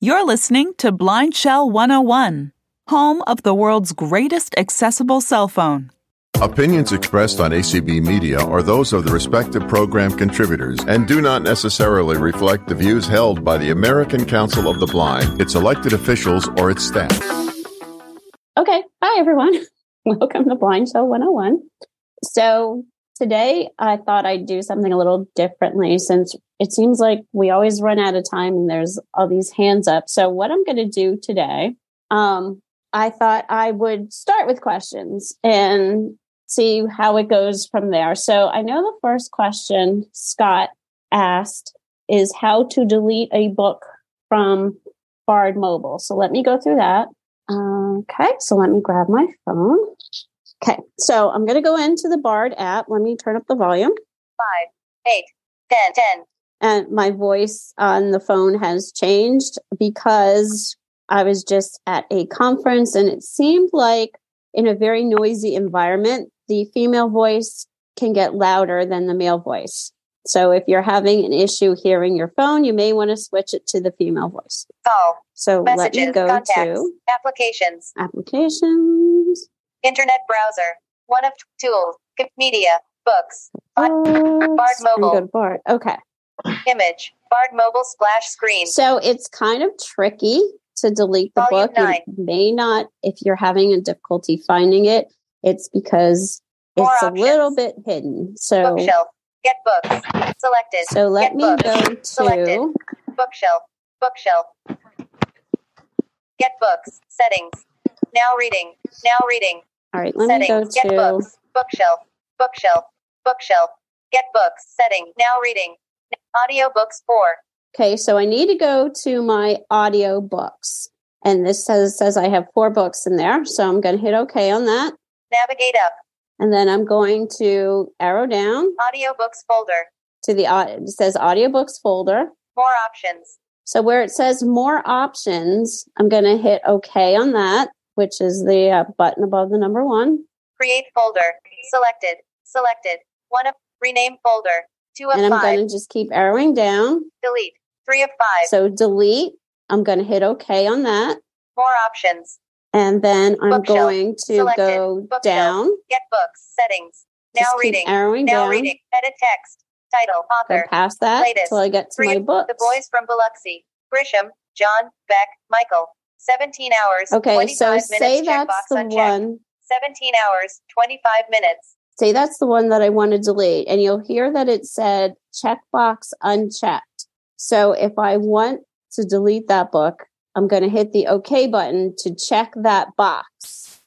You're listening to BlindShell 101, home of the world's greatest accessible cell phone. Opinions expressed on ACB Media are those of the respective program contributors and do not necessarily reflect the views held by the American Council of the Blind, its elected officials, or its staff. Okay. Hi, everyone. Welcome to BlindShell 101. So, today I thought I'd do something a little differently since it seems like we always run out of time and there's all these hands up. So, what I'm going to do today, um, I thought I would start with questions and see how it goes from there. So, I know the first question Scott asked is how to delete a book from Bard Mobile. So, let me go through that. Okay, so let me grab my phone. Okay, so I'm going to go into the Bard app. Let me turn up the volume. five, eight, ten, ten. And my voice on the phone has changed because I was just at a conference and it seemed like in a very noisy environment, the female voice can get louder than the male voice. So if you're having an issue hearing your phone, you may want to switch it to the female voice. Call, So let me go contacts, to applications, applications. Internet browser, one of tools, media, books, Bard, oh, Books, and Mobile. Go to Bard. Okay. image, Bard mobile splash screen. So it's kind of tricky to delete the Volume book. You may not, if you're having a difficulty finding it, it's because More it's a little bit hidden. So, Bookshelf, get books, selected. so let get me books, go selected. to, bookshelf, bookshelf. Get books, settings. Now reading, now reading. all right, let me settings, go get to, books, bookshelf, bookshelf, bookshelf. Get books, setting, now reading. Audio books 4. okay, so I need to go to my audio books. And this says, says I have four books in there. So I'm going to hit OK on that. Navigate up, And then I'm going to arrow down audiobooks folder. to the, it says audiobooks folder. More options. So where it says more options, I'm going to hit OK on that, which is the uh, button above the number one. Create folder. Selected. Selected. 1 of rename folder. 2 of And I'm 5. going to just keep arrowing down. Delete. 3 of 5. So delete. I'm going to hit OK on that. More options. And then I'm Bookshelf. going to Selected. go Bookshelf. down. Get books. Settings. Now Just reading. arrowing Now down. reading. Edit text. Title. Go Author. past that until I get to Three my of books. The boys from Biloxi. Grisham. John. Beck. Michael. 17 hours. Okay, 25 so say that's the unchecked. one. 17 hours. 25 minutes. Say that's the one that I want to delete. And you'll hear that it said checkbox unchecked. So if I want to delete that book, I'm going to hit the OK button to check that box.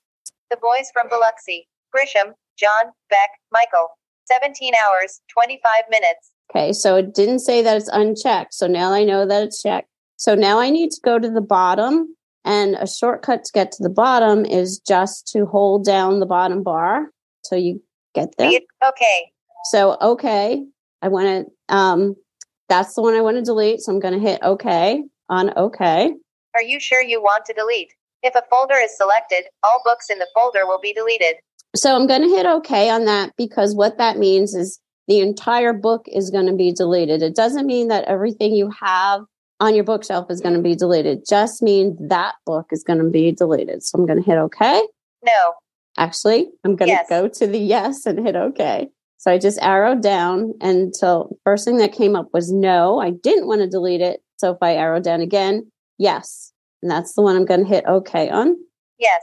The boys from Biloxi. Grisham. John. Beck. Michael. 17 hours. 25 minutes. Okay, so it didn't say that it's unchecked. So now I know that it's checked. So now I need to go to the bottom. And a shortcut to get to the bottom is just to hold down the bottom bar till you get there. Okay. So, okay, I want to, um, that's the one I want to delete. So I'm going to hit OK on OK. Are you sure you want to delete? If a folder is selected, all books in the folder will be deleted. So I'm going to hit OK on that because what that means is the entire book is going to be deleted. It doesn't mean that everything you have on your bookshelf is going to be deleted. Just means that book is going to be deleted. So I'm going to hit OK. No. Actually, I'm going to Yes. go to the yes and hit OK. So I just arrowed down until first thing that came up was no. I didn't want to delete it. So if I arrow down again, yes. And that's the one I'm going to hit OK on. Yes.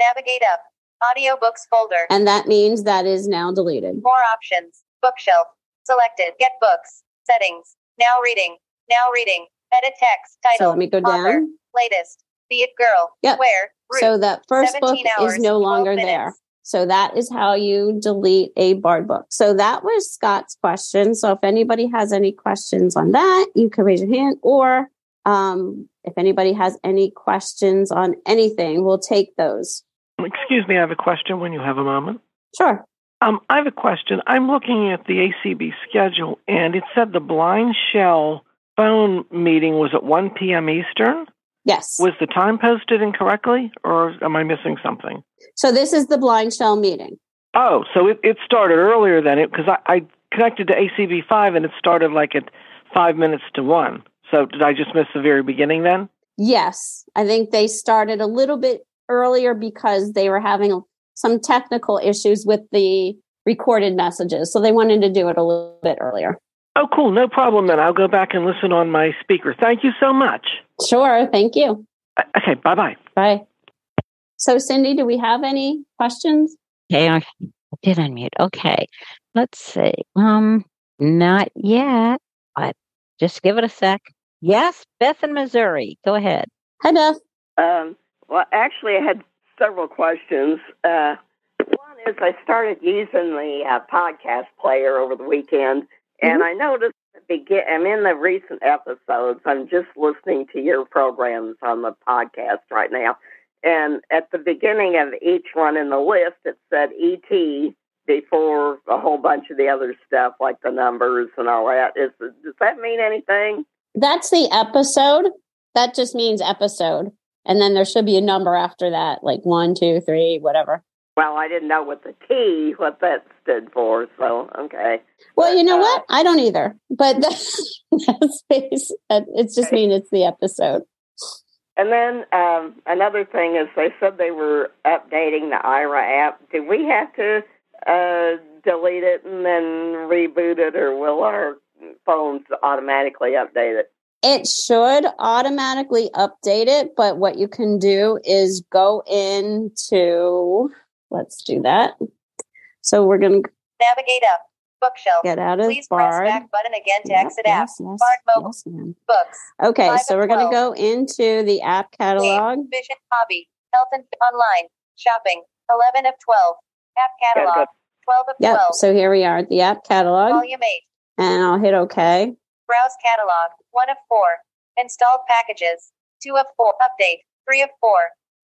Navigate up. Audiobooks folder. And that means that is now deleted. More options. Bookshelf. Selected. Get books. Settings. Now reading. Now reading. Edit text. Title. So let me go author, down. Latest. Be it girl. Yep. Where. Root. So that first book hours, is no longer minutes. there. So that is how you delete a Bard book. So that was Scott's question. So if anybody has any questions on that, you can raise your hand. Or um, if anybody has any questions on anything, we'll take those. Excuse me, I have a question when you have a moment. Sure. Um, I have a question. I'm looking at the ACB schedule, and it said the Blind Shell phone meeting was at 1 p.m. Eastern. Yes. Was the time posted incorrectly, or am I missing something? So this is the BlindShell meeting. Oh, so it, it started earlier than it because I, I connected to ACB five and it started like at five minutes to one. So did I just miss the very beginning then? Yes, I think they started a little bit earlier because they were having some technical issues with the recorded messages. So they wanted to do it a little bit earlier. Oh, cool. No problem then. I'll go back and listen on my speaker. Thank you so much. Sure. Thank you. Uh, Okay, bye bye. Bye. So, Cindy, do we have any questions? Okay, I did unmute. Okay, let's see. Um, not yet, but just give it a sec. Yes, Beth in Missouri. Go ahead. Hi, Beth. Um, well, actually, I had several questions. Uh, one is I started using the uh, podcast player over the weekend, and mm-hmm. I noticed at the begin. I'm in the recent episodes. I'm just listening to your programs on the podcast right now, and at the beginning of each one in the list, it said ET before a whole bunch of the other stuff like the numbers and all that. Is does that mean anything? That's the episode. That just means episode. And then there should be a number after that, like one, two, three, whatever. Well, I didn't know what the T, what that stood for. So, okay. Well, you know Uh, what? I don't either. But that's, that's base, it just Okay. means it's the episode. And then um, another thing is they said they were updating the Aira app. Do we have to uh, delete it and then reboot it, or will our phones automatically update it? It should automatically update it, but what you can do is go into, let's do that. So we're going to Navigate up. Bookshelf. get out of Please press back button again to Yep, exit app. yes, yes, Bard mobile. yes. Books. Okay, Five so we're going to go into the app catalog. Game, vision, hobby, health and online, shopping. 11 of 12. App good. catalog. 12 of Yep. 12. So here we are at the app catalog, Volume 8. and I'll hit OK. Browse catalog. 1 of 4. Installed packages. 2 of 4. Update. 3 of 4.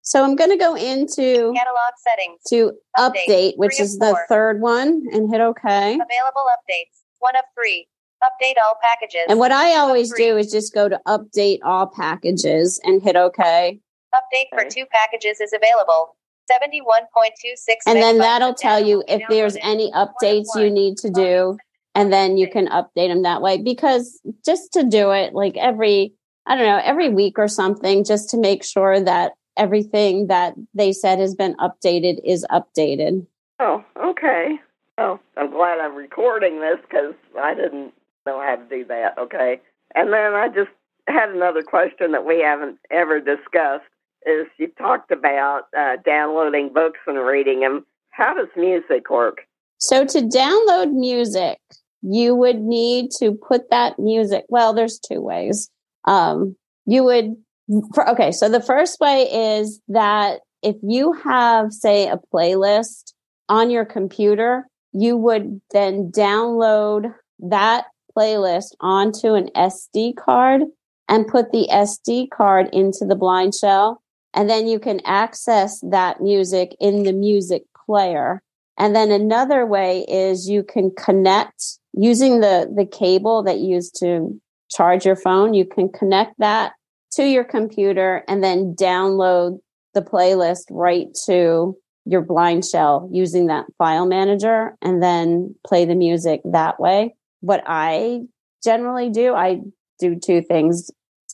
So I'm going to go into Catalog settings. to Update. update, which is the third one, and hit OK. Available updates. 1 of 3. Update all packages. And what I always do is just go to update all packages and hit OK. Update for two packages is available. 71.26 And then that'll tell you if there's any updates you need to do. And then you can update them that way because just to do it like every, I don't know, every week or something, just to make sure that everything that they said has been updated is updated. Oh, okay. Oh, I'm glad I'm recording this because I didn't know how to do that. Okay. And then I just had another question that we haven't ever discussed. Is you talked about uh, downloading books and reading them. How does music work? So to download music, you would need to put that music. Well, there's two ways. Um, you would, okay. So the first way is that if you have, say, a playlist on your computer, you would then download that playlist onto an SD card and put the SD card into the BlindShell. And then you can access that music in the music player. And then another way is you can connect using the, the cable that you use to charge your phone. You can connect that to your computer and then download the playlist right to your BlindShell using that file manager and then play the music that way. What I generally do, I do two things.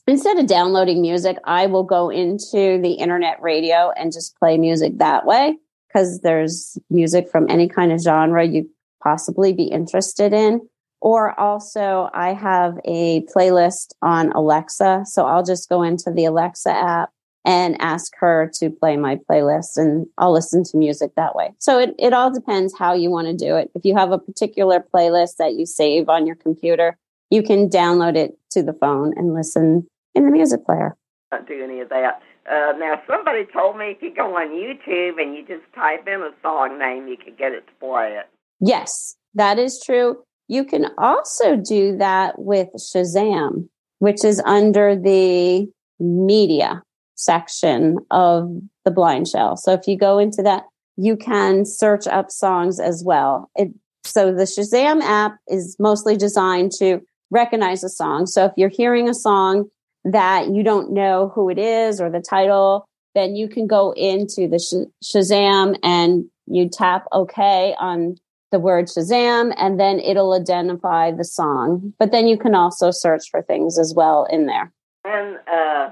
Instead of downloading music, I will go into the internet radio and just play music that way because there's music from any kind of genre you possibly be interested in. Or also, I have a playlist on Alexa. So I'll just go into the Alexa app and ask her to play my playlist and I'll listen to music that way. So it, it all depends how you want to do it. If you have a particular playlist that you save on your computer, you can download it to the phone and listen in the music player. Not do any of that. Uh, now, somebody told me if you go on YouTube and you just type in a song name, you could get it to play it. Yes, that is true. You can also do that with Shazam, which is under the media section of the BlindShell. So if you go into that, you can search up songs as well. It, so the Shazam app is mostly designed to recognize a song. So if you're hearing a song that you don't know who it is or the title, then you can go into the Shazam and you tap OK on the word Shazam and then it'll identify the song. But then you can also search for things as well in there. And uh,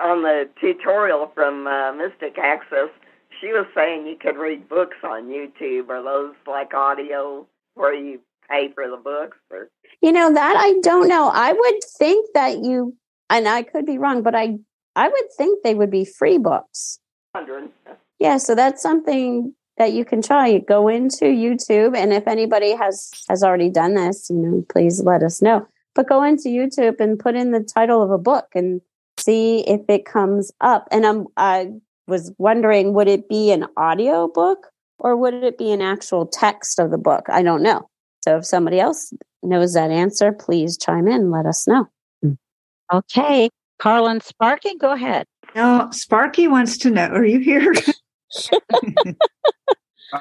on the tutorial from uh, Mystic Access, she was saying you could read books on YouTube. Are those like audio where you pay for the books? Or You know that I don't know. I would think that you and I could be wrong, but I I would think they would be free books. wondering? Yeah, so that's something that you can try. Go into YouTube, and if anybody has has already done this, you know, please let us know. But go into YouTube and put in the title of a book and see if it comes up. And I'm I was wondering, would it be an audio book or would it be an actual text of the book? I don't know. So if somebody else knows that answer, please chime in. Let us know. Okay. Carlin Sparky, go ahead. Now, Sparky wants to know, are you here?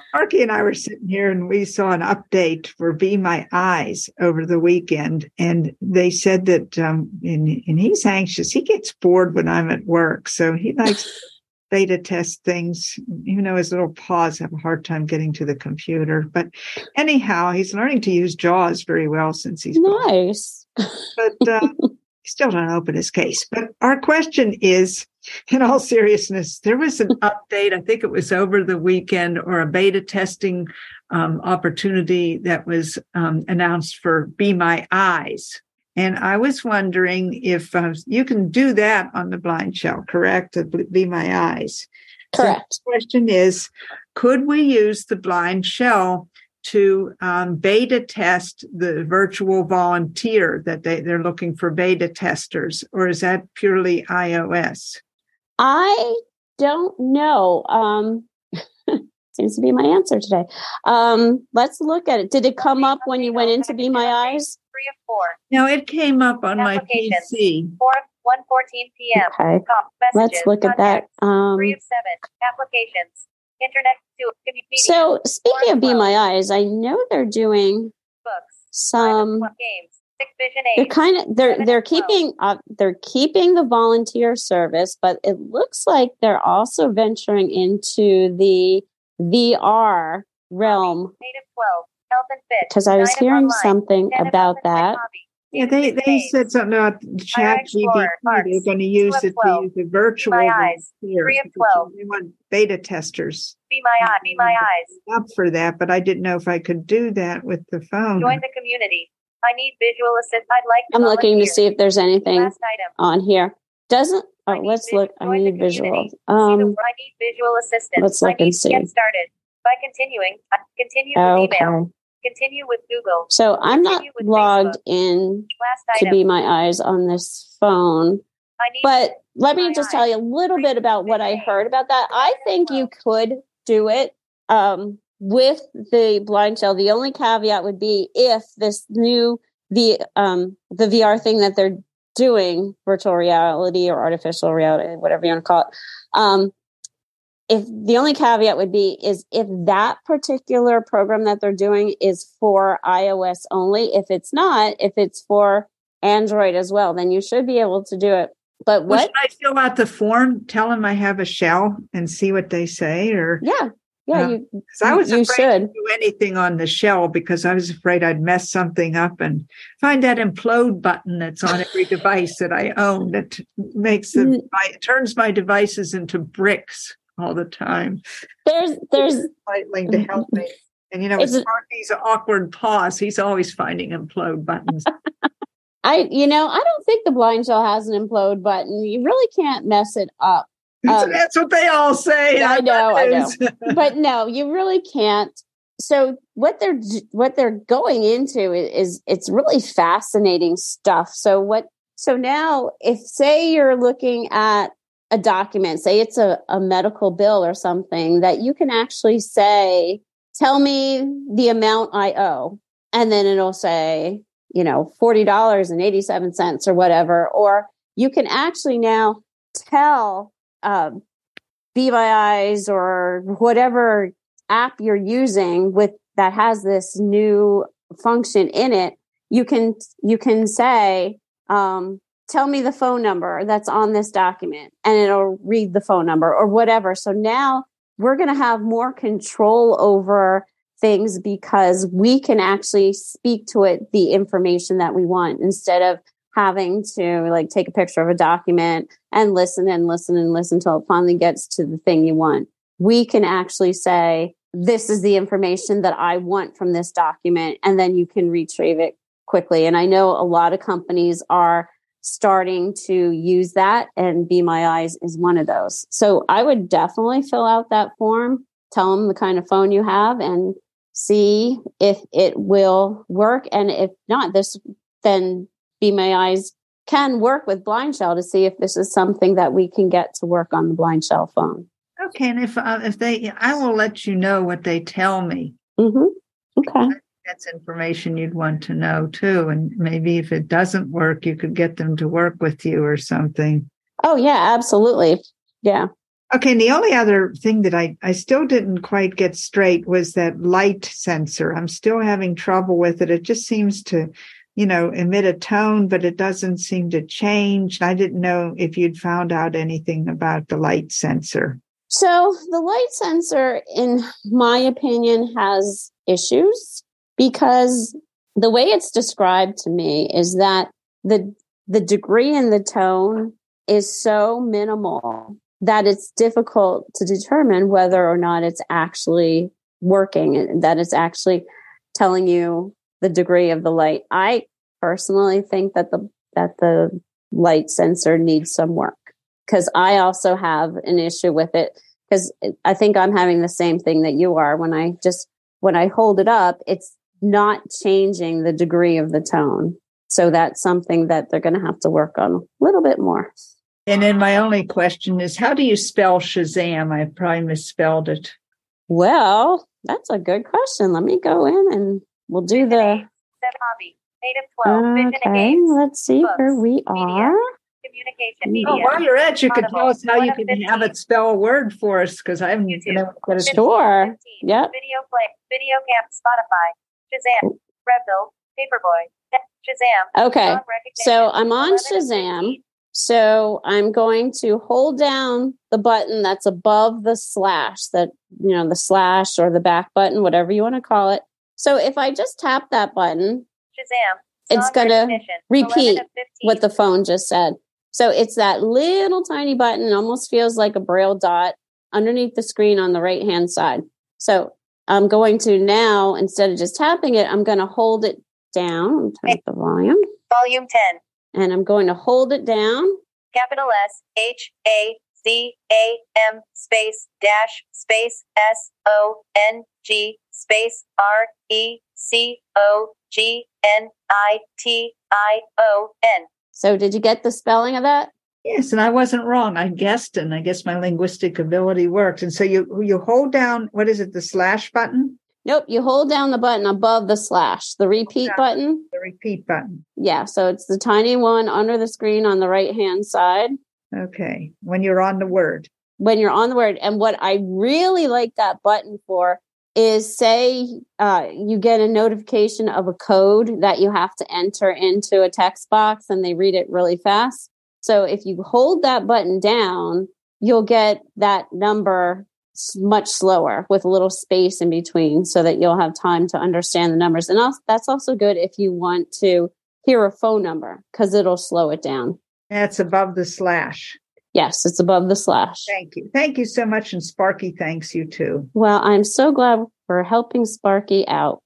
Sparky and I were sitting here and we saw an update for Be My Eyes over the weekend. And they said that, um, and, and he's anxious. He gets bored when I'm at work. So he likes beta test things, even though his little paws have a hard time getting to the computer. But anyhow, he's learning to use JAWS very well since he's Nice. but uh, still don't open his case. But our question is, in all seriousness, there was an update. I think it was over the weekend or a beta testing um, opportunity that was um, announced for Be My Eyes. And I was wondering if uh, you can do that on the BlindShell, correct? Be My Eyes. Correct. So the question is, could we use the BlindShell to um, beta test the virtual volunteer that they, they're looking for beta testers, or is that purely iOS? I don't know. Um, seems to be my answer today. Um, let's look at it. Did it come up when you went into Be My Eyes? Three of four. No, it came up on my PC. Four. One fourteen p.m. Okay. Com- Let's look at that. Um, Three of seven. Applications. Internet. Two. So speaking of Be My Eyes, I know they're doing books. some. Five of 12 games. Six vision They're kind of they're Seven they're of 12. keeping uh, they're keeping the volunteer service, but it looks like they're also venturing into the VR realm Eight of twelve. Health and fit. because I was Nine hearing online. something about health and fit that. Yeah, they, they said something about chat GPT. They're going to use of it to use a virtual My eyes, volunteer three of 12. They want beta testers Be my eye. Be my eyes. up for that, but I didn't know if I could do that with the phone. Join the community. I need visual assist. I'd like I'm looking to see if there's anything on here. Doesn't oh let's look. I need visual. The- Um I need visual assistance. let's look and to see. Get started. By continuing, uh, continue with email. Continue with Google. So I'm not Continue with logged in Last to be my eyes on this phone. I need But let me just eyes. tell you a little bit about what I heard about that. I think you could do it um, with the BlindShell. The only caveat would be if this new the um, the VR thing that they're doing, virtual reality or artificial reality, whatever you want to call it. Um, if the only caveat would be is if that particular program that they're doing is for iOS only. If it's not, if it's for Android as well, then you should be able to do it. But Well, what? should I fill out the form, tell them I have a shell, and see what they say? Or Yeah, yeah, Uh, you 'cause I was you afraid should. to do anything on the shell because I was afraid I'd mess something up and find that implode button that's on every device that I own that makes the Mm. my, turns my devices into bricks all the time. There's there's Lightling to help me. And you know, It's with Sparky's awkward pause. he's always finding implode buttons. I you know I don't think the BlindShell has an implode button. You really can't mess it up. Um, that's what they all say. I know, I know. but no, you really can't. So what they're what they're going into is it's really fascinating stuff. So what so now if say you're looking at a document, say it's a, a medical bill or something, that you can actually say, tell me the amount I owe. And then it'll say, you know, $40.87 or whatever. Or you can actually now tell um, Be My Eyes or whatever app you're using with that has this new function in it. You can you can say, um, tell me the phone number that's on this document, and it'll read the phone number or whatever. So now we're going to have more control over things because we can actually speak to it the information that we want instead of having to like take a picture of a document and listen and listen and listen until it finally gets to the thing you want. We can actually say, this is the information that I want from this document, and then you can retrieve it quickly. And I know a lot of companies are starting to use that, and Be My Eyes is one of those. So I would definitely fill out that form, tell them the kind of phone you have, and see if it will work. And if not, this then Be My Eyes can work with BlindShell to see if this is something that we can get to work on the BlindShell phone. Okay, and if uh, if they, I will let you know what they tell me. Mm-hmm. Okay. That's information you'd want to know too, and maybe if it doesn't work, you could get them to work with you or something. Oh yeah, absolutely. Yeah. Okay, and the only other thing that I, I still didn't quite get straight was that light sensor. I'm still having trouble with it. It just seems to, you know, emit a tone, but it doesn't seem to change. I didn't know if you'd found out anything about the light sensor. So the light sensor, in my opinion, has issues because the way it's described to me is that the the degree and the tone is so minimal that it's difficult to determine whether or not it's actually working and that it's actually telling you the degree of the light. I personally think that the that the light sensor needs some work because I also have an issue with it because I think I'm having the same thing that you are when I just when I hold it up, it's not changing the degree of the tone. So that's something that they're going to have to work on a little bit more. And then my only question is how do you spell Shazam? I probably misspelled it. Well, that's a good question. Let me go in and we'll do the hobby. Native 12. Okay, let's see Books. where we are. Communication media. Oh, while you're at, you could tell us how you can 15. have it spell a word for us because I haven't been able to get it. Sure. 15. Yep. Video play. Video camp. Spotify. Shazam. Revville. Paperboy. Shazam. Okay. So I'm on 11 Shazam. So I'm going to hold down the button that's above the slash, that, you know, the slash or the back button, whatever you want to call it. So if I just tap that button, Shazam. It's repeat 11 of 15. what the phone just said. So it's that little tiny button, almost feels like a braille dot underneath the screen on the right hand side. So I'm going to now, instead of just tapping it, I'm going to hold it down. Turn up the volume. Volume 10. And I'm going to hold it down. Capital S H A C A M space dash space S O N G space R E C O G N I T I O N. So did you get the spelling of that? Yes, and I wasn't wrong. I guessed, and I guess my linguistic ability worked. And so you you hold down what is it, the slash button, Nope. You hold down the button above the slash, the repeat button. the repeat button. Yeah. So it's the tiny one under the screen on the right hand side. Okay, when you're on the word. when you're on the word. And what I really like that button for is say uh, you get a notification of a code that you have to enter into a text box and they read it really fast. So if you hold that button down, you'll get that number much slower with a little space in between so that you'll have time to understand the numbers. And also, that's also good if you want to hear a phone number because it'll slow it down. That's above the slash. Yes, it's above the slash. Thank you. Thank you so much. And Sparky thanks you too. Well, I'm so glad for helping Sparky out.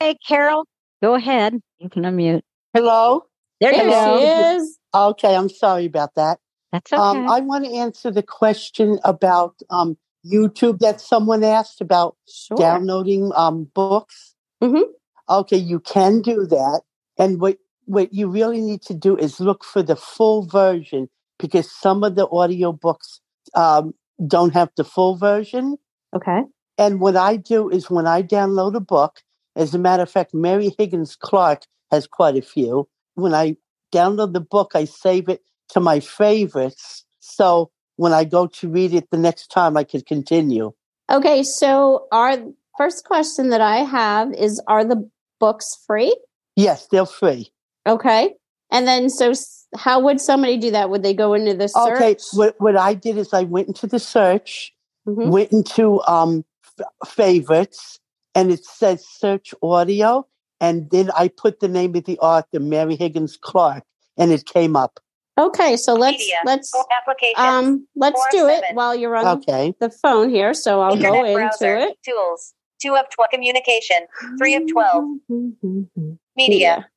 Hey, Carol, go ahead. You can unmute. Hello. There you There go. she is. Okay, I'm sorry about that. That's okay. Um, I want to answer the question about um, YouTube that someone asked about Sure. downloading um, books. Mhm. Okay, you can do that, and what what you really need to do is look for the full version because some of the audio books um, don't have the full version. Okay. And what I do is when I download a book, as a matter of fact, Mary Higgins Clark has quite a few. When I download the book, I save it to my favorites. So when I go to read it the next time, I can continue. Okay. So, our first question that I have is Are the books free? Yes, they're free. Okay. And then, so how would somebody do that? Would they go into the search? Okay, what, what I did is I went into the search, Mhm. went into um, f- favorites, and it says search audio. And then I put the name of the author, Mary Higgins Clark. and it came up. Okay, so let's Media. let's um let's Four do of it seven. while you're on Okay. the phone here. So I'll Internet go into it. Tools. Two of 12. Communication. Three of 12. Media.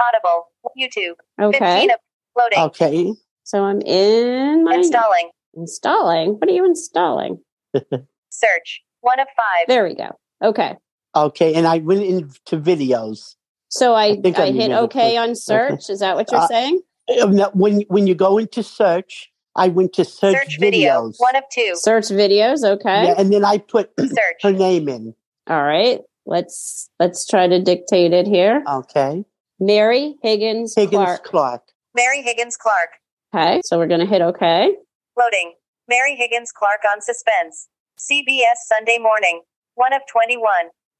Four. Audible. YouTube. Okay. 15 loading. Okay. So I'm in my Installing. installing. What are you installing? Search. One of five. There we go. Okay. Okay. And I went into videos. So I, think I, I hit OK to- on search. Is that what you're Uh, saying? Uh, When when you go into search, I went to search, Search video. videos. One of two. Search videos. Okay. Yeah, and then I put Search. her name in. All right. Let's let's try to dictate it here. Okay. Mary Higgins, Higgins Clark. Clark. Mary Higgins Clark. Okay. So we're gonna hit OK. Loading. Mary Higgins Clark on suspense. CBS Sunday morning. One of 21.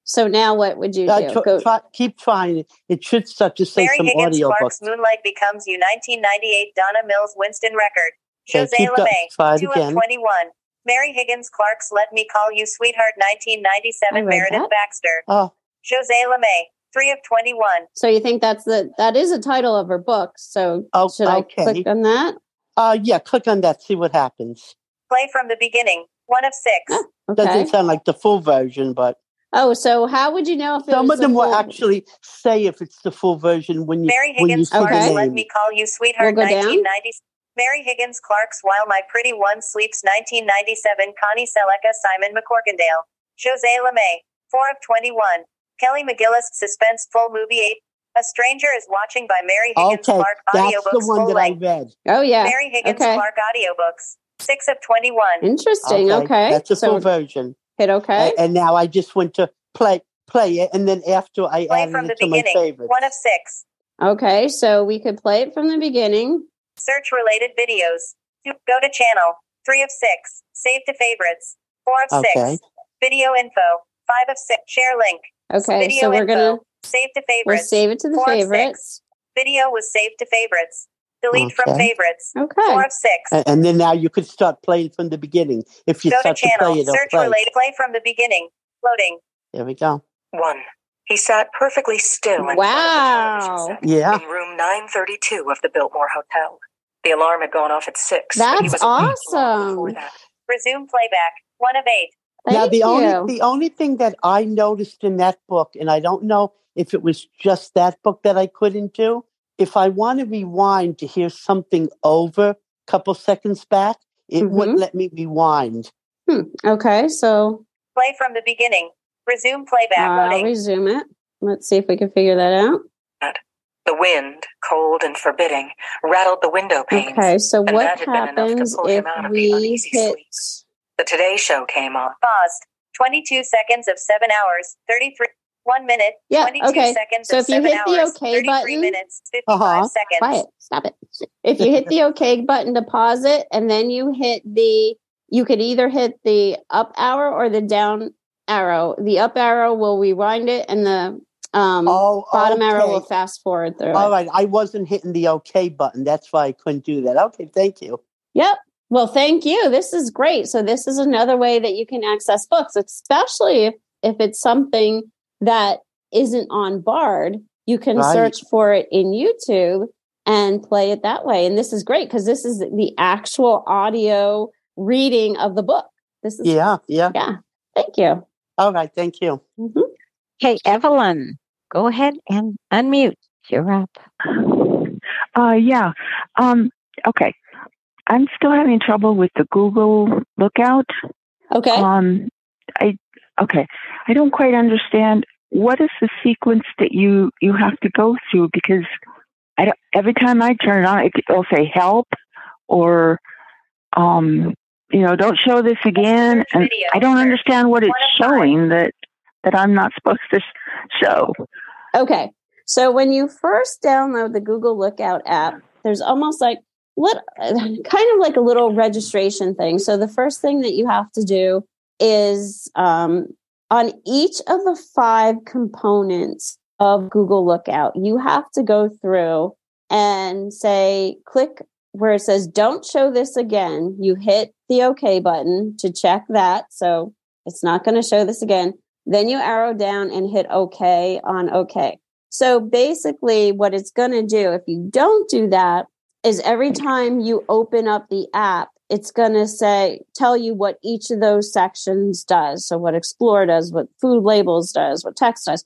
So now what would you Uh, do? tr- Go, try- keep trying it. It should start to say Mary some Higgins audio Clark's books. Moonlight becomes you 1998 Donna Mills Winston Rekert. Okay, Jose keep go- LeMay. Two again. of 21. Mary Higgins Clark's Let Me Call You Sweetheart 1997 Meredith that. Baxter. Oh, Jose LeMay. Three of 21. so you think that's the that is a title of her book. So Oh, should I okay. click on that? uh, yeah. Click on that. See what happens. Play from the beginning. One of six. Oh, Okay. Doesn't sound like the full version, but Oh, so how would you know if it some was of them the will full- actually say if it's the full version when you Mary when you Okay. Let. Me Call You Sweetheart We'll go 1990. Mary Higgins Clark's While My Pretty One Sleeps 1997 Connie Sellecca Simon MacCorkindale. Jose LeMay. 4 of 21. Kelly McGillis Suspense Full Movie 8. A Stranger is Watching by Mary Higgins Okay, Clark that's Audiobooks the one Full that I Length. read. Oh yeah. Mary Higgins Okay. Clark Audiobooks. 6 of 21. Interesting. Okay. that's the so full version. hit OK. A- And, now I just went to play play it, and then after I Play added from the it to my beginning. 1 of 6. okay. So we could play it from the beginning. Search related videos. Go to channel. 3 of 6. Save to favorites. 4 of 6. Video info. 5 of 6. Share link. Okay. Video so we're info. gonna Save to favorites. we'll favorites. save it to the Four of six. favorites. Video was saved to favorites. Delete from favorites. Okay. Four of six. A- And then now you could start playing from the beginning. If you Go start to, channel. play it, Search play. related. Play from the beginning. Loading. There we go. One. He sat perfectly still in Wow. front of the television Yeah. in room 932 of the Biltmore Hotel. The alarm had gone off at six. but he That's was awake long before awesome. that. Resume playback. One of eight. Now Thank the you. only the only thing that I noticed in that book, and I don't know if it was just that book that I couldn't do, if I want to rewind to hear something over a couple seconds back, it wouldn't Mm-hmm. let me rewind. Hmm. Okay. So Play from the beginning. Resume playback. I'll Loading. resume it. Let's see if we can figure that out. The wind, cold and forbidding, rattled the window panes. Okay. So what that had been enough to happens if him out of the we hit? sleep. The Today Show came on. Paused. 22 seconds of 7 hours. 33. 1 minute. Yeah, 22 okay. seconds So of if you 7 hit the hours. OK 33 button- minutes. 55 Uh-huh. seconds. Quiet. Stop it. If you hit the OK button to pause it, and then you hit the, you could either hit the up arrow or the down arrow. The up arrow will rewind it, and the um, Oh, bottom arrow will fast forward through All it. right, I wasn't hitting the OK button. That's why I couldn't do that. Okay, thank you. Yep. Well, thank you. This is great. So this is another way that you can access books, especially if, if it's something that isn't on Bard. You can Right. search for it in YouTube and play it that way. And this is great because this is the actual audio reading of the book. This is Yeah, yeah. yeah. Thank you. All right, thank you. Mhm. Hey, Evelyn, go ahead and unmute. You're up. Uh, yeah. Um, okay. I'm still having trouble with the Google Lookout. Okay. Um, I okay. I don't quite understand what is the sequence that you you have to go through because I don't, every time I turn it on, it, it'll say help or um, you know, don't show this again, and. I don't understand what it's One of five. showing that that I'm not supposed to show. Okay. So when you first download the Google Lookout app, there's almost like what kind of like a little registration thing. So the first thing that you have to do is um, on each of the five components of Google Lookout, you have to go through and say, click where it says, don't show this again. You hit the OK button to check that. So it's not going to show this again. Then you arrow down and hit OK on OK. So basically, what it's going to do, if you don't do that, is every time you open up the app, it's going to say, tell you what each of those sections does. So, what Explore does, what food labels does, what text does.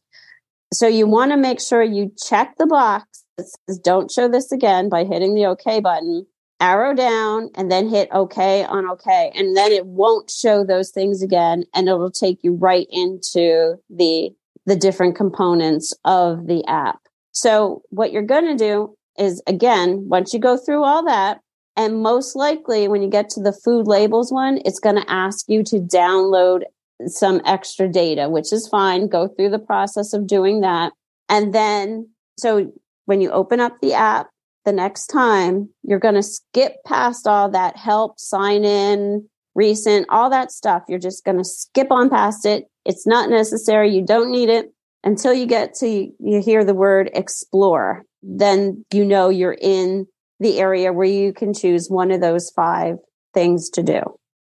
So, you want to make sure you check the box that says, don't show this again by hitting the OK button, arrow down, and then hit OK on OK. And then it won't show those things again. And it'll take you right into the the different components of the app. So what you're going to do is again, once you go through all that, and most likely when you get to the food labels one, it's going to ask you to download some extra data, which is fine. Go through the process of doing that. And then, so when you open up the app the next time, you're going to skip past all that help, sign in, recent, all that stuff. You're just going to skip on past it. It's not necessary. You don't need it until you get to, you hear the word explore. Then you know you're in the area where you can choose one of those five things to do.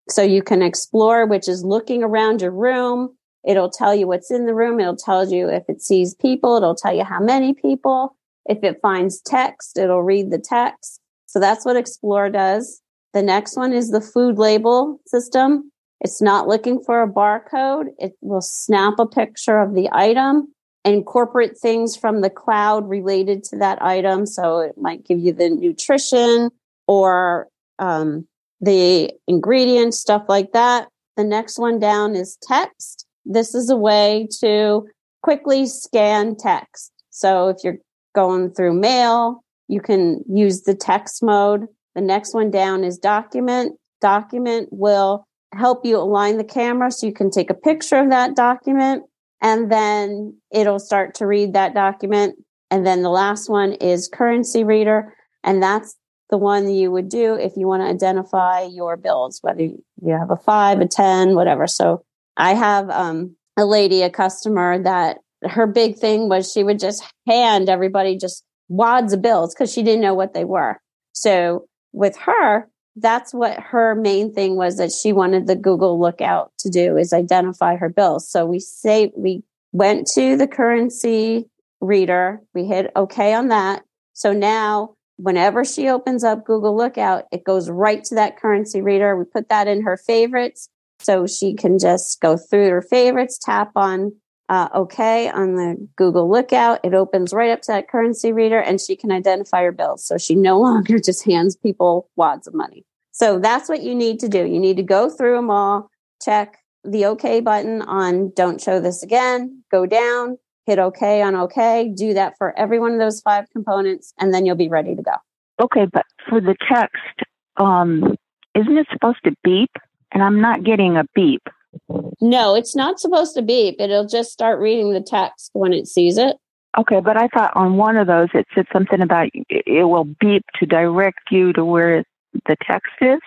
So you can explore, which is looking around your room. It'll tell you what's in the room. It'll tell you if it sees people. It'll tell you how many people. If it finds text, it'll read the text. So that's what explore does. The next one is the food label system. It's not looking for a barcode. It will snap a picture of the item, incorporate things from the cloud related to that item. So it might give you the nutrition or um, the ingredients, stuff like that. The next one down is text. This is a way to quickly scan text. So if you're going through mail, you can use the text mode. The next one down is document. Document will help you align the camera so you can take a picture of that document and then it'll start to read that document. And then the last one is currency reader. And that's the one you would do if you want to identify your bills, whether you have a five, a 10, whatever. So I have um, a lady, a customer that her big thing was she would just hand everybody just wads of bills because she didn't know what they were. So with her, that's what her main thing was that she wanted the Google Lookout to do is identify her bills. So we say we went to the currency reader, we hit OK on that. So now whenever she opens up Google Lookout, it goes right to that currency reader. We put that in her favorites so she can just go through her favorites, tap on uh, OK on the Google Lookout. It opens right up to that currency reader and she can identify her bills. So she no longer just hands people wads of money. So that's what you need to do. You need to go through them all, check the OK button on don't show this again, go down, hit OK on OK, do that for every one of those five components, and then you'll be ready to go. Okay, but for the text, um, isn't it supposed to beep? And I'm not getting a beep. No, it's not supposed to beep. It'll just start reading the text when it sees it. Okay, but I thought on one of those it said something about it will beep to direct you to where the text is.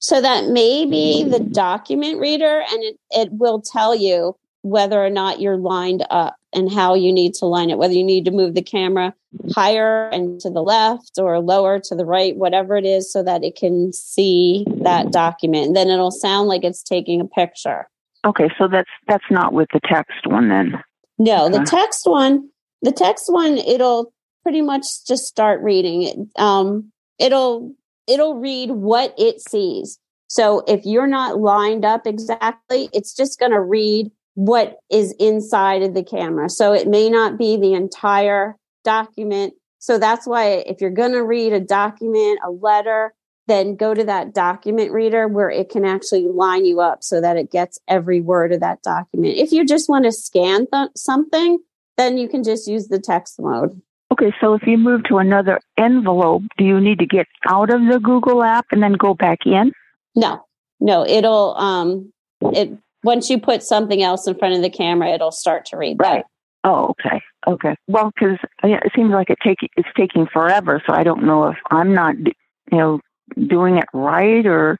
So that may be the document reader, and it, it will tell you whether or not you're lined up and how you need to line it, whether you need to move the camera higher and to the left or lower to the right, whatever it is, so that it can see that document. And then it'll sound like it's taking a picture. Okay, so that's that's not with the text one then. No, the text one, the text one, it'll pretty much just start reading it. Um, it'll it'll read what it sees. So if you're not lined up exactly, it's just going to read what is inside of the camera. So it may not be the entire document. So that's why if you're going to read a document, a letter, then go to that document reader where it can actually line you up so that it gets every word of that document. If you just want to scan th- something, then you can just use the text mode. Okay, so if you move to another envelope, do you need to get out of the Google app and then go back in? No, no, it'll um, it once you put something else in front of the camera, it'll start to read. Right. That. Oh, okay. Okay. Well, because it seems like it take it's taking forever, so I don't know if I'm not, you know, doing it right or.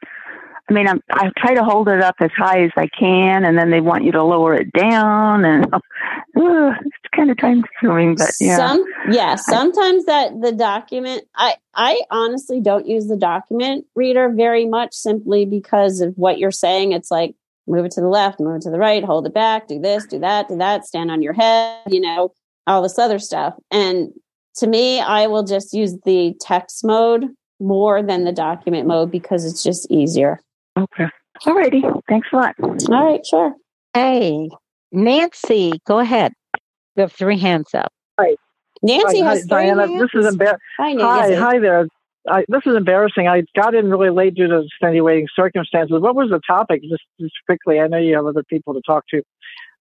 I mean, I'm, I try to hold it up as high as I can, and then they want you to lower it down, and uh, it's kind of time consuming. But yeah, some yeah, sometimes that the document. I I honestly don't use the document reader very much, simply because of what you're saying. It's like move it to the left, move it to the right, hold it back, do this, do that, do that, stand on your head, you know. all this other stuff. And to me, I will just use the text mode more than the document mode because it's just easier. Okay. Alrighty. Thanks a lot. All right, sure. Hey, Nancy, go ahead. You have three hands up. Hi. Nancy hi, has hi, three Diana. hands. This is embar- Hi, Hi, hi there. I, this is embarrassing. I got in really late due to extenuating circumstances. What was the topic? Just, just quickly. I know you have other people to talk to.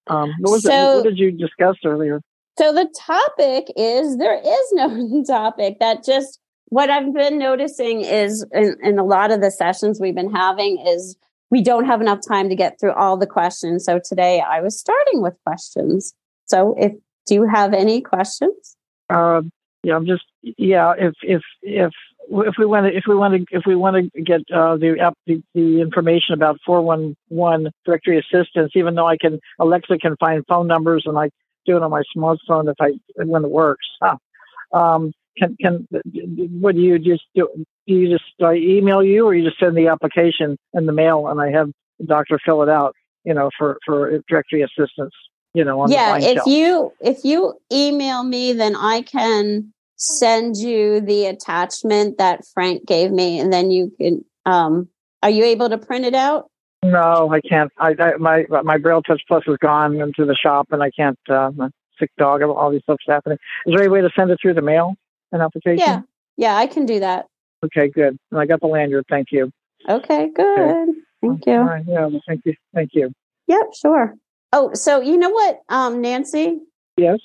Um, what was it? So- What did you discuss earlier? So the topic is there is no topic that just what I've been noticing is in, in a lot of the sessions we've been having is we don't have enough time to get through all the questions. So today I was starting with questions. So if do you have any questions? Uh, yeah, I'm just yeah. If if if if we want to if we want to if we want to get uh, the, app the the information about 411 directory assistance, even though I can Alexa can find phone numbers and I do it on my smartphone if I when it works. Huh. Um, can can what do you just do? Do you just do I email you or you just send the application in the mail and I have the doctor fill it out? You know, for for directory assistance. You know, on yeah, if shelf. you if you email me, then I can send you the attachment that Frank gave me, and then you can. Um, are you able to print it out? No, I can't. I, I my my Braille Touch Plus is gone into the shop, and I can't. Uh, my sick dog, all these stuff's happening. Is there any way to send it through the mail, an application? Yeah, yeah, I can do that. Okay, good. And I got the lanyard. Thank you. Okay, good. Thank you. Right. Yeah. well, Thank you. Thank you. Yep, sure. Oh, so you know what, um, Nancy? Yes.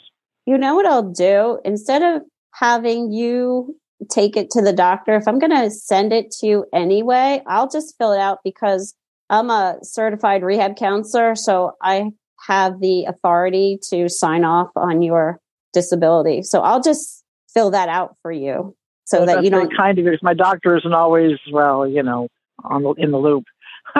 You know what I'll do? Instead of having you take it to the doctor, if I'm going to send it to you anyway, I'll just fill it out because I'm a certified rehab counselor. So I have the authority to sign off on your disability. So I'll just fill that out for you so Well, that you don't. kind of you. 'cause My doctor isn't always well, you know, on the, in the loop.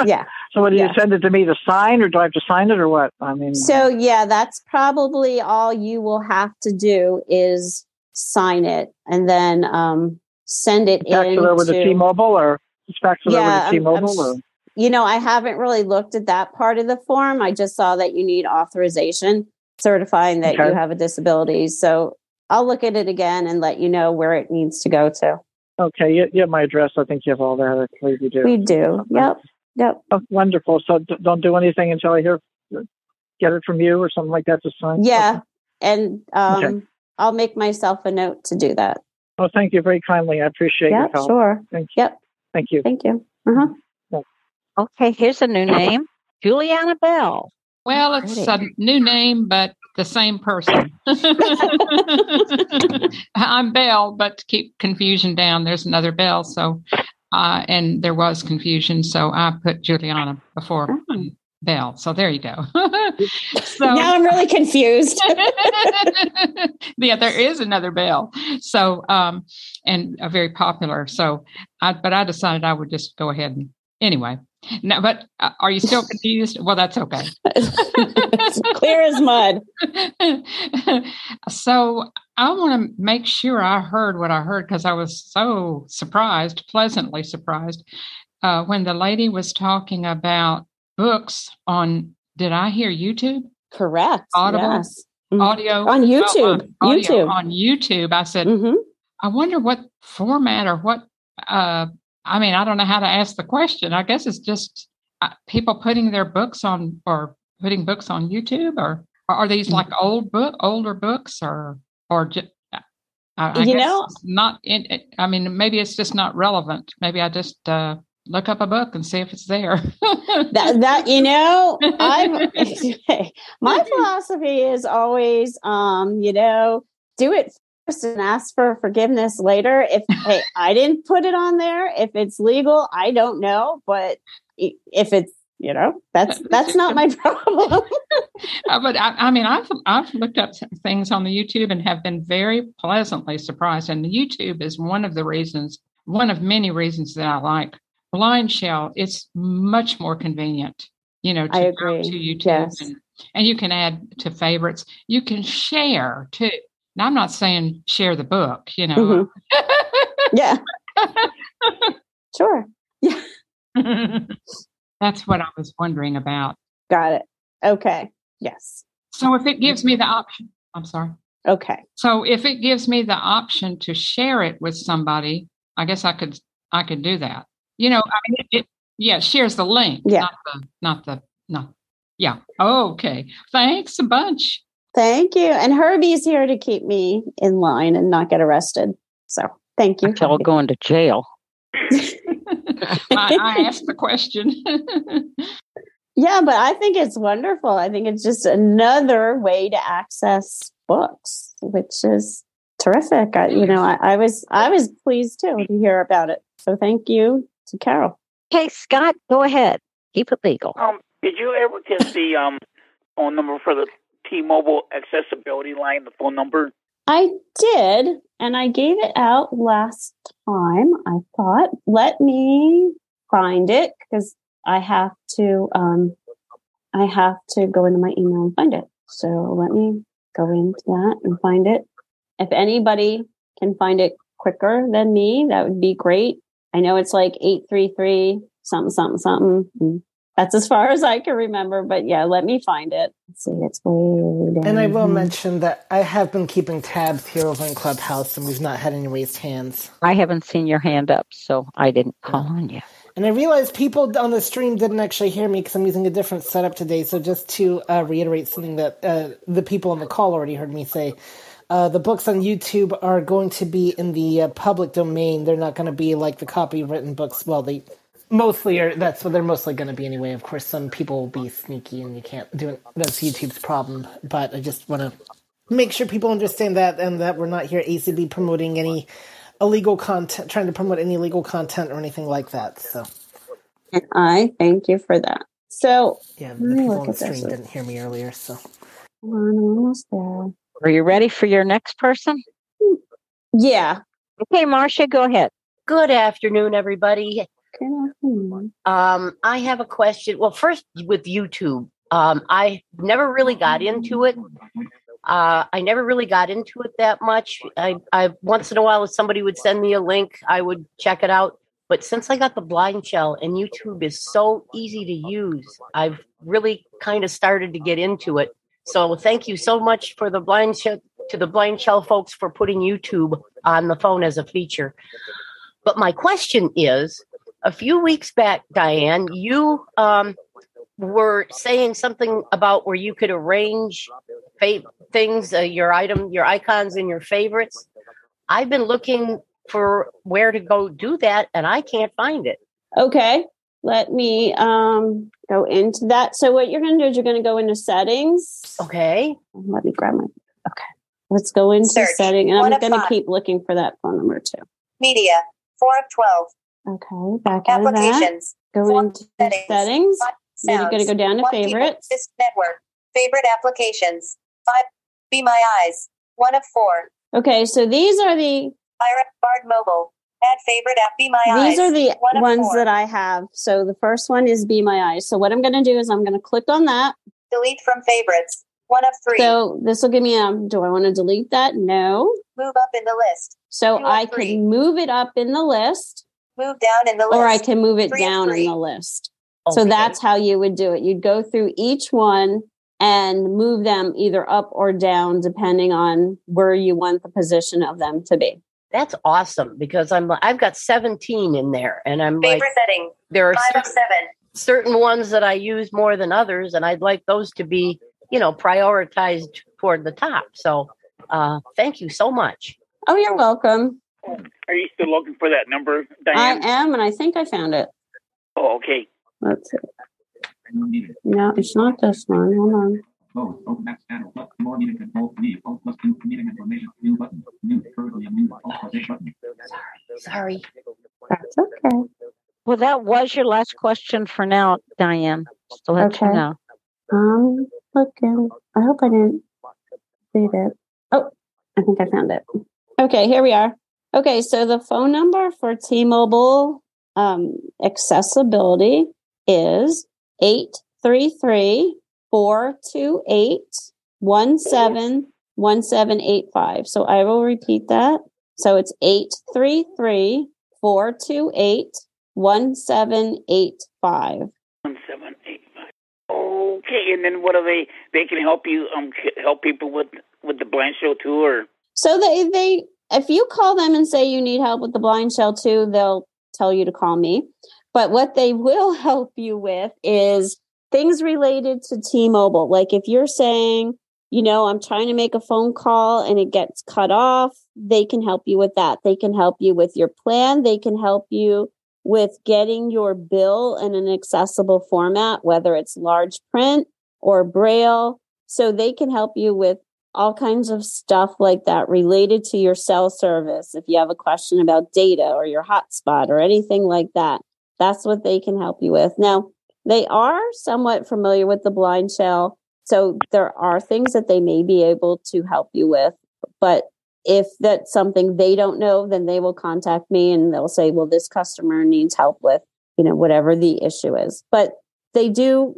Yeah. So, what do you send it to me to sign, or do I have to sign it, or what? I mean, So yeah, that's probably all you will have to do is sign it and then um, send it fax in it over to to- T-Mobile, or fax it Yeah, over to T-Mobile, I'm or you know, I haven't really looked at that part of the form. I just saw that you need authorization certifying that Okay. you have a disability. So I'll look at it again and let you know where it needs to go to. Okay, you, you have my address. I think you have all that. I believe you do. We do. Yep. Yep. Oh, wonderful. So d- don't do anything until I hear, get it from you or something like that to sign. Yeah. And um, Okay. I'll make myself a note to do that. Oh, thank you very kindly. I appreciate Yeah, your help. sure. Thank you. Yep. Thank you. Thank you. Uh-huh. Okay, here's a new name Juliana Bell. Well, it's a new name, but the same person. I'm Bell, but to keep confusion down, there's another Bell. So, uh, and there was confusion, so I put Juliana before Bell. So there you go. so now I'm really confused. yeah, there is another Bell. So, um, and a very popular. So, I, but I decided I would just go ahead and anyway. No, but uh, are you still confused? Well, that's okay. it's clear as mud. so I want to make sure I heard what I heard because I was so surprised, pleasantly surprised, uh, when the lady was talking about books on. Did I hear YouTube? Correct. Audible Yes. Mhm. audio On oh, YouTube. on audio YouTube. on YouTube. I said, Mhm. I wonder what format or what. Uh, I mean, I don't know how to ask the question. I guess it's just uh, people putting their books on or putting books on YouTube, or, or are these like old book, older books, or or just. I, I You guess know- not in. I mean, maybe it's just not relevant. Maybe I just uh, look up a book and see if it's there. that that you know i'm my philosophy is always um you know do it first and ask for forgiveness later if hey i didn't put it on there if it's legal i don't know but if it's you know that's that's not my problem Uh, but I, I mean, I've I've looked up things on the YouTube and have been very pleasantly surprised. And the YouTube is one of the reasons, one of many reasons that I like BlindShell. It's much more convenient, you know, to I go to YouTube Yes. and, and you can add to favorites. You can share too. Now, I'm not saying share the book, you know. Mhm. yeah sure Yeah. That's what I was wondering about. got it okay yes So if it gives me the option, I'm sorry. Okay. So if it gives me the option to share it with somebody, I guess I could I could do that. You know, I mean, it, it yeah shares the link, Yeah. not the not the not yeah. okay. Thanks a bunch. Thank you. And Herbie's here to keep me in line and not get arrested. So thank you. Until going to jail. I, I asked the question. Yeah, but I think it's wonderful. I think it's just another way to access books, which is terrific. I, you know, I, I was I was pleased too to hear about it. So thank you to Carol. Okay, Scott, go ahead. Keep it legal. Um, did you ever get the um phone number for the T-Mobile accessibility line? The phone number. I did, and I gave it out last time. I thought, let me find it because I have to. Um, I have to go into my email and find it. So let me go into that and find it. If anybody can find it quicker than me, that would be great. I know it's like eight three three something something something. That's as far as I can remember, but yeah, let me find it. Let's see, it's way down. And I will mention that I have been keeping tabs here over in Clubhouse, and we've not had any raised hands. I haven't seen your hand up, so I didn't call on you. And I realized people on the stream didn't actually hear me because I'm using a different setup today. So just to uh, reiterate something that uh, the people on the call already heard me say, uh, the books on YouTube are going to be in the uh, public domain. They're not going to be like the copywritten books. Well, they mostly are. That's what they're mostly going to be anyway. Of course, some people will be sneaky and you can't do it. That's YouTube's problem. But I just want to make sure people understand that and that we're not here ACB promoting any illegal content, trying to promote any illegal content or anything like that. So And I thank you for that. So yeah, the people on the stream didn't hear me earlier. So I'm almost there. Are you ready for your next person? Yeah. Okay, Marcia, go ahead. Good afternoon, everybody. Good afternoon. Um, I have a question. Well, first with YouTube, um, I never really got into it. Uh, I never really got into it that much. I, I once in a while, if somebody would send me a link, I would check it out. But since I got the BlindShell and YouTube is so easy to use, I've really kind of started to get into it. So thank you so much for the BlindShell to the BlindShell folks for putting YouTube on the phone as a feature. But my question is, a few weeks back, Diane, you um, were saying something about where you could arrange fa- things, uh, your item, your icons, and your favorites. I've been looking for where to go do that, and I can't find it. Okay. Let me um go into that. So what you're going to do is you're going to go into settings. Okay. Let me grab my. Okay. Let's go into Search. setting, and One I'm going to keep looking for that phone number too. Media. Four of twelve. Okay. Back out of that. Applications. Go Four into settings. settings. Five Then you're going to go down to One favorites. This network. Favorite applications. Five. Be my eyes. One of four. Okay. So these are the Pirate Bard Mobile. Add favorite app. Be my eyes. These are the One of ones that I have. So the first one is Be My Eyes. So what I'm going to do is I'm going to click on that. Delete from favorites. One of three. So this will give me a, do I want to delete that? No. Move up in the list. So Two I three. can move it up in the list Move down in the list. or I can move it Three down in the list. Oh, so that's how you would do it. You'd go through each one and move them either up or down depending on where you want the position of them to be. That's awesome because I'm I've got 17 in there, and I'm Favorite like, setting. there are Five of certain, seven. certain ones that I use more than others, and I'd like those to be, you know, prioritized toward the top. So, uh, thank you so much. Oh, you're welcome. Are you still looking for that number, I am, and I think I found it. Oh, okay. Let's see. No, it's not this one. Hold on. Close. Open Maps panel. Plus more meeting control. Leave. Alt plus two meeting information. New button. New. Currently new. Alt plus eight button. Sorry. That's okay. Well, that was your last question for now, Diane. Just to let you Okay. know. I'm looking. I hope I didn't read it. Oh, I think I found it. Okay, here we are. Okay, so the phone number for T-Mobile um, accessibility is 833-428-171785. So I will repeat that. So it's 833-428-1785. One seven eight five. Okay, and then what are they? They can help you um help people with with the BlindShell too, or So they they if you call them and say you need help with the BlindShell too, they'll tell you to call me. But what they will help you with is things related to T-Mobile. Like if you're saying, you know, I'm trying to make a phone call and it gets cut off, they can help you with that. They can help you with your plan. They can help you with getting your bill in an accessible format, whether it's large print or braille. So they can help you with all kinds of stuff like that related to your cell service. If you have a question about data or your hotspot or anything like that, that's what they can help you with. Now, they are somewhat familiar with the BlindShell. So there are things that they may be able to help you with. But if that's something they don't know, then they will contact me and they'll say, well, this customer needs help with, you know, whatever the issue is. But they do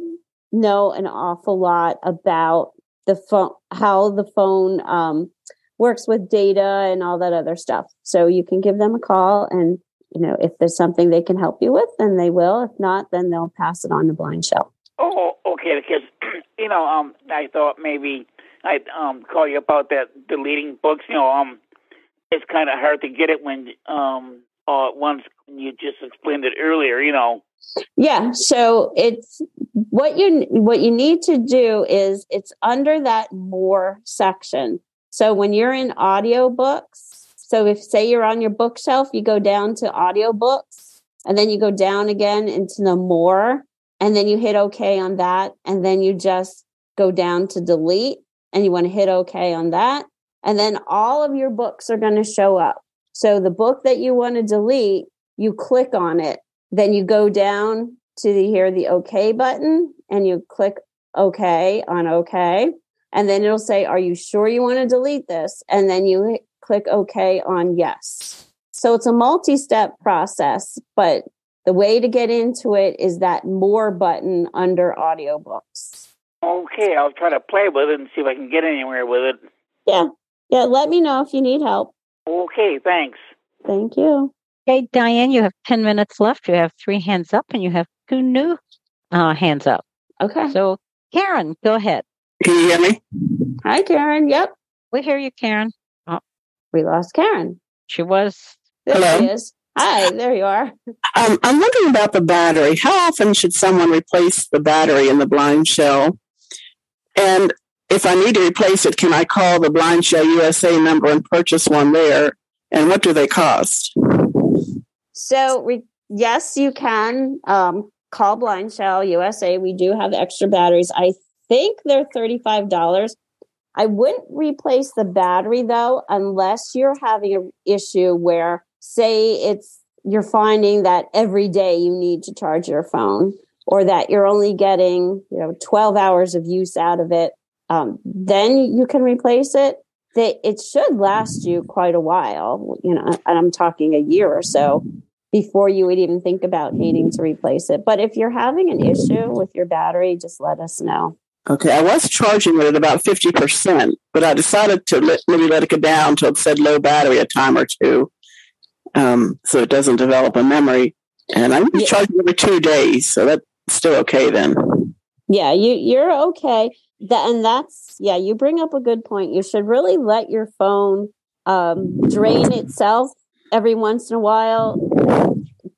know an awful lot about the phone, how the phone um, works with data and all that other stuff. So you can give them a call and, you know, if there's something they can help you with, then they will. If not, then they'll pass it on to BlindShell. oh, okay, because you know, um, I thought maybe I'd um call you about that deleting books. You know, um, it's kind of hard to get it when um uh once you just explained it earlier. You know, Yeah. So it's what you what you need to do is it's under that more section. So when you're in audiobooks, so if say you're on your bookshelf, you go down to audiobooks and then you go down again into the more and then you hit okay on that and then you just go down to delete and you want to hit okay on that and then all of your books are going to show up. So the book that you want to delete, you click on it then you go down to the here the okay button and you click okay on okay and then it'll say are you sure you want to delete this and then you click okay on yes so it's a multi-step process but the way to get into it is that more button under audiobooks okay, I'll try to play with it and see if I can get anywhere with it. yeah yeah let me know if you need help Okay, thanks. thank you Okay, Diane, you have 10 minutes left. You have three hands up and you have two new uh, hands up. Okay. So, Karen, go ahead. Can you hear me? hi karen yep We hear you, Karen. We lost karen she was. there Hello? she is hi there you are Um, I'm wondering about the battery. How often should someone replace the battery in the BlindShell? And if I need to replace it, can I call the BlindShell USA number and purchase one there? And what do they cost? So, we, yes, you can um, call BlindShell USA. We do have extra batteries. I think they're $35. I wouldn't replace the battery though, unless you're having an issue where, say, it's you're finding that every day you need to charge your phone or that you're only getting, you know, 12 hours of use out of it. Um, then you can replace it. That it should last you quite a while, you know, and I'm talking a year or so before you would even think about needing to replace it. But if you're having an issue with your battery, just let us know. Okay, I was charging it at about 50%, but I decided to let, maybe let it go down until it said low battery a time or two um, so it doesn't develop a memory. And I'm yeah. charging every two days, so that's still okay then. Yeah, you you're okay. That and that's yeah, you bring up a good point. You should really let your phone um, drain itself every once in a while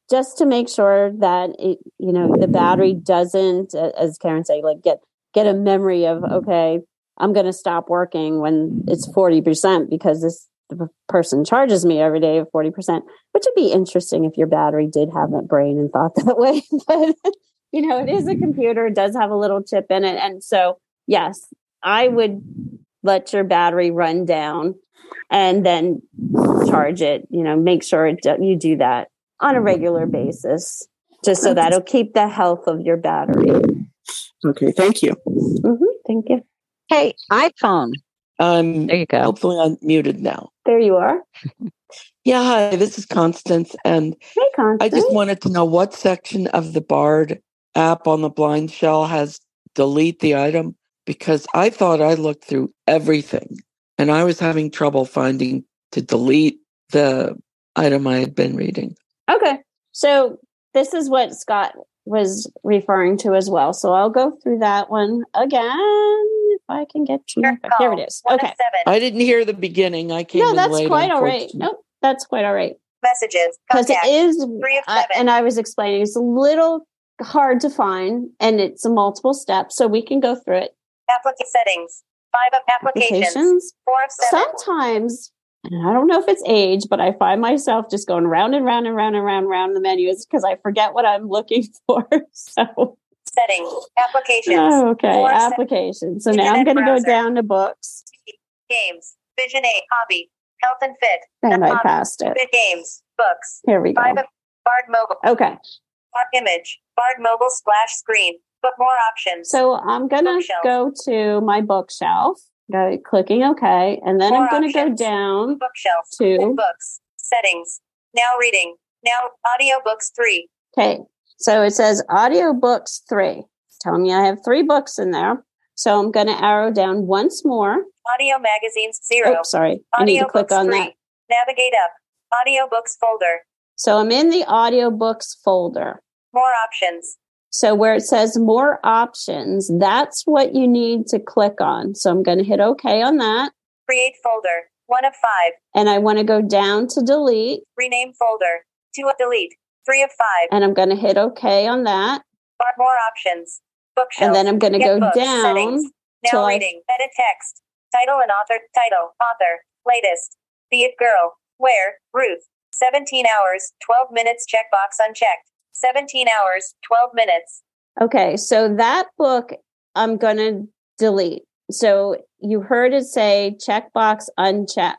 just to make sure that it you know the battery doesn't as Karen said like get get a memory of mm-hmm. okay i'm going to stop working when mm-hmm. it's 40% because this the person charges me every day of 40% which would be interesting if your battery did have a brain and thought that way but you know it is a mm-hmm. computer it does have a little chip in it and so yes i would let your battery run down and then charge it you know make sure it, you do that on a regular basis just so that it'll keep the health of your battery Okay, thank you. Mm-hmm, thank you. Hey, iPhone. Um, there you go. Hopefully, I'm muted now. There you are. yeah, hi. This is Constance, and hey, Constance. I just wanted to know what section of the Bard app on the BlindShell has delete the item because I thought I looked through everything, and I was having trouble finding to delete the item I had been reading. Okay, so this is what Scott was referring to as well. So I'll go through that one again if I can get to my book. Here it is. Okay. I didn't hear the beginning. I came No, in that's late, quite all right. unfortunately. Nope, that's quite all right. Messages. Because it Contact. is, Three of I- and I was explaining, it's a little hard to find and it's a multiple step. So we can go through it. Applica- settings. Five of applications. Applications. Four of seven. Sometimes, and I don't know if it's age, but I find myself just going round and round and round and round and round the menus because I forget what I'm looking for. So, Settings. Applications. oh, okay, Four of seven. application. So now I'm going to go down to books. Games. Vision 8. Hobby. Health and fit. And I Hobby. passed it. Games. Books. Here we go. Five Bard Mobile. Okay. Bard Image. Bard Mobile splash screen. But more options. So I'm going to Bookshelf. go to my bookshelf, go clicking OK, and then More I'm going to go down Bookshelf. to Books. Settings. Now reading. Now audiobooks 3. Okay. So it says audiobooks three. Tell me I have three books in there. So I'm going to arrow down once more. Audio magazines 0. Oh, sorry. I need to click on 3. that. Navigate up. Audiobooks folder. So I'm in the audiobooks folder. More options. So where it says more options, that's what you need to click on. So I'm going to hit OK on that. Create folder. 1 of 5. And I want to go down to delete. Rename folder. 2 of delete. 3 of 5. And I'm going to hit OK on that. Bar more options. Bookshelf. And then I'm going to go books. down Settings. Now till I- reading. Edit text. Title and author. Title. Author. Latest. Be it girl. Where? Ruth. 17 hours, 12 minutes. Checkbox unchecked. 17 hours, 12 minutes. Okay, so that book I'm going to delete. So you heard it say checkbox unchecked.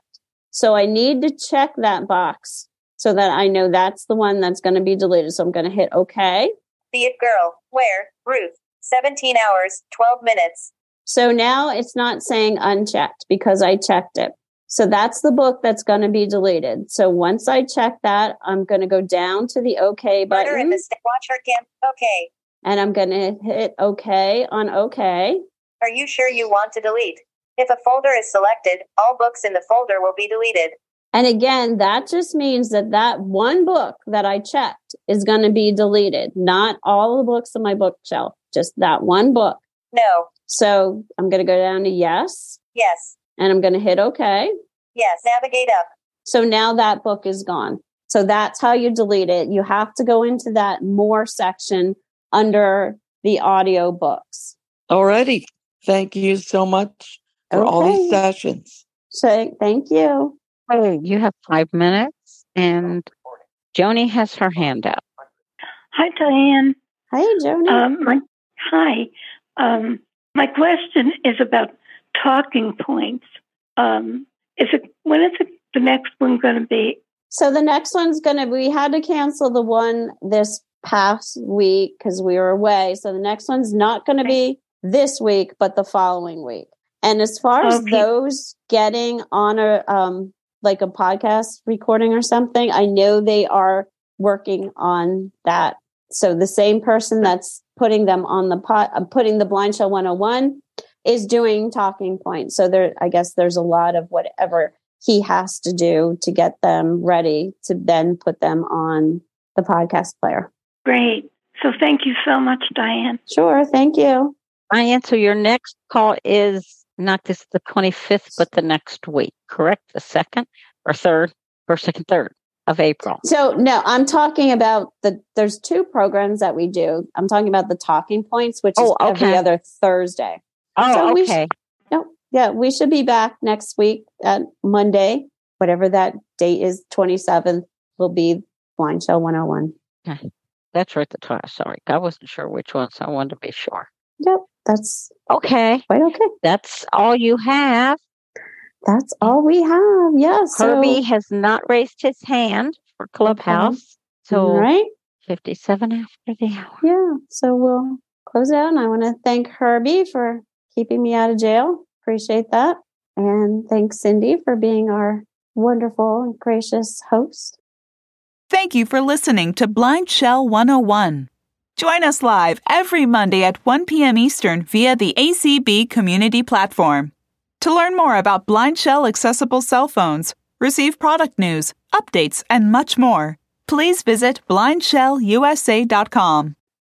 So I need to check that box so that I know that's the one that's going to be deleted. So I'm going to hit OK. Be it girl. Where? Ruth. 17 hours, 12 minutes. So now it's not saying unchecked because I checked it. So that's the book that's going to be deleted. So once I check that, I'm going to go down to the OK button the Watch her camp. Okay. and I'm going to hit OK on OK. Are you sure you want to delete? If a folder is selected, all books in the folder will be deleted. And again, that just means that that one book that I checked is going to be deleted, not all the books on my bookshelf, just that one book. No. So I'm going to go down to yes, Yes. And I'm going to hit OK. Yes. Navigate up. So now that book is gone. So that's how you delete it. You have to go into that more section under the audio books. Alrighty. Thank you so much for all these sessions. So thank you. Hey, you have five minutes, and Joni has her hand up. Hi, Diane. Hi, Joni. Um, my, hi. Um, my question is about talking points. Um, is it when is it, the next one going to be? So the next one's going to, we had to cancel the one this past week because we were away. So the next one's not going to be this week, but the following week. And as far as Okay. those getting on a, um, like a podcast recording or something, I know they are working on that. So the same person that's putting them on the pot, uh, putting the BlindShell 101 is doing talking points. So there, I guess there's a lot of whatever he has to do to get them ready to then put them on the podcast player. Great. So thank you so much, Diane. Sure. Thank you. Diane, so your next call is not this the 25th, but the next week, correct? The second or third or second, third of April. So no, I'm talking about the there's two programs that we do. I'm talking about the talking points, which is Oh, every other Thursday. Oh, So we sh- okay. no, yeah, we should be back next week at Monday, whatever that date is, 27th will be BlindShell 101. Okay. That's right. That's why. Sorry. I wasn't sure which one, so I wanted to be sure. Yep, that's Okay. quite okay. That's all you have. That's all we have. Yeah. So, Herbie has not raised his hand for Clubhouse. Uh-huh. So right. 57 after the hour. Yeah. So we'll close out. And I want to thank Herbie for keeping me out of jail. Appreciate that. And thanks, Cindy, for being our wonderful and gracious host. Thank you for listening to BlindShell 101. Join us live every Monday at 1 p.m. Eastern via the ACB community platform. To learn more about BlindShell accessible cell phones, receive product news, updates, and much more, please visit blindshellusa.com.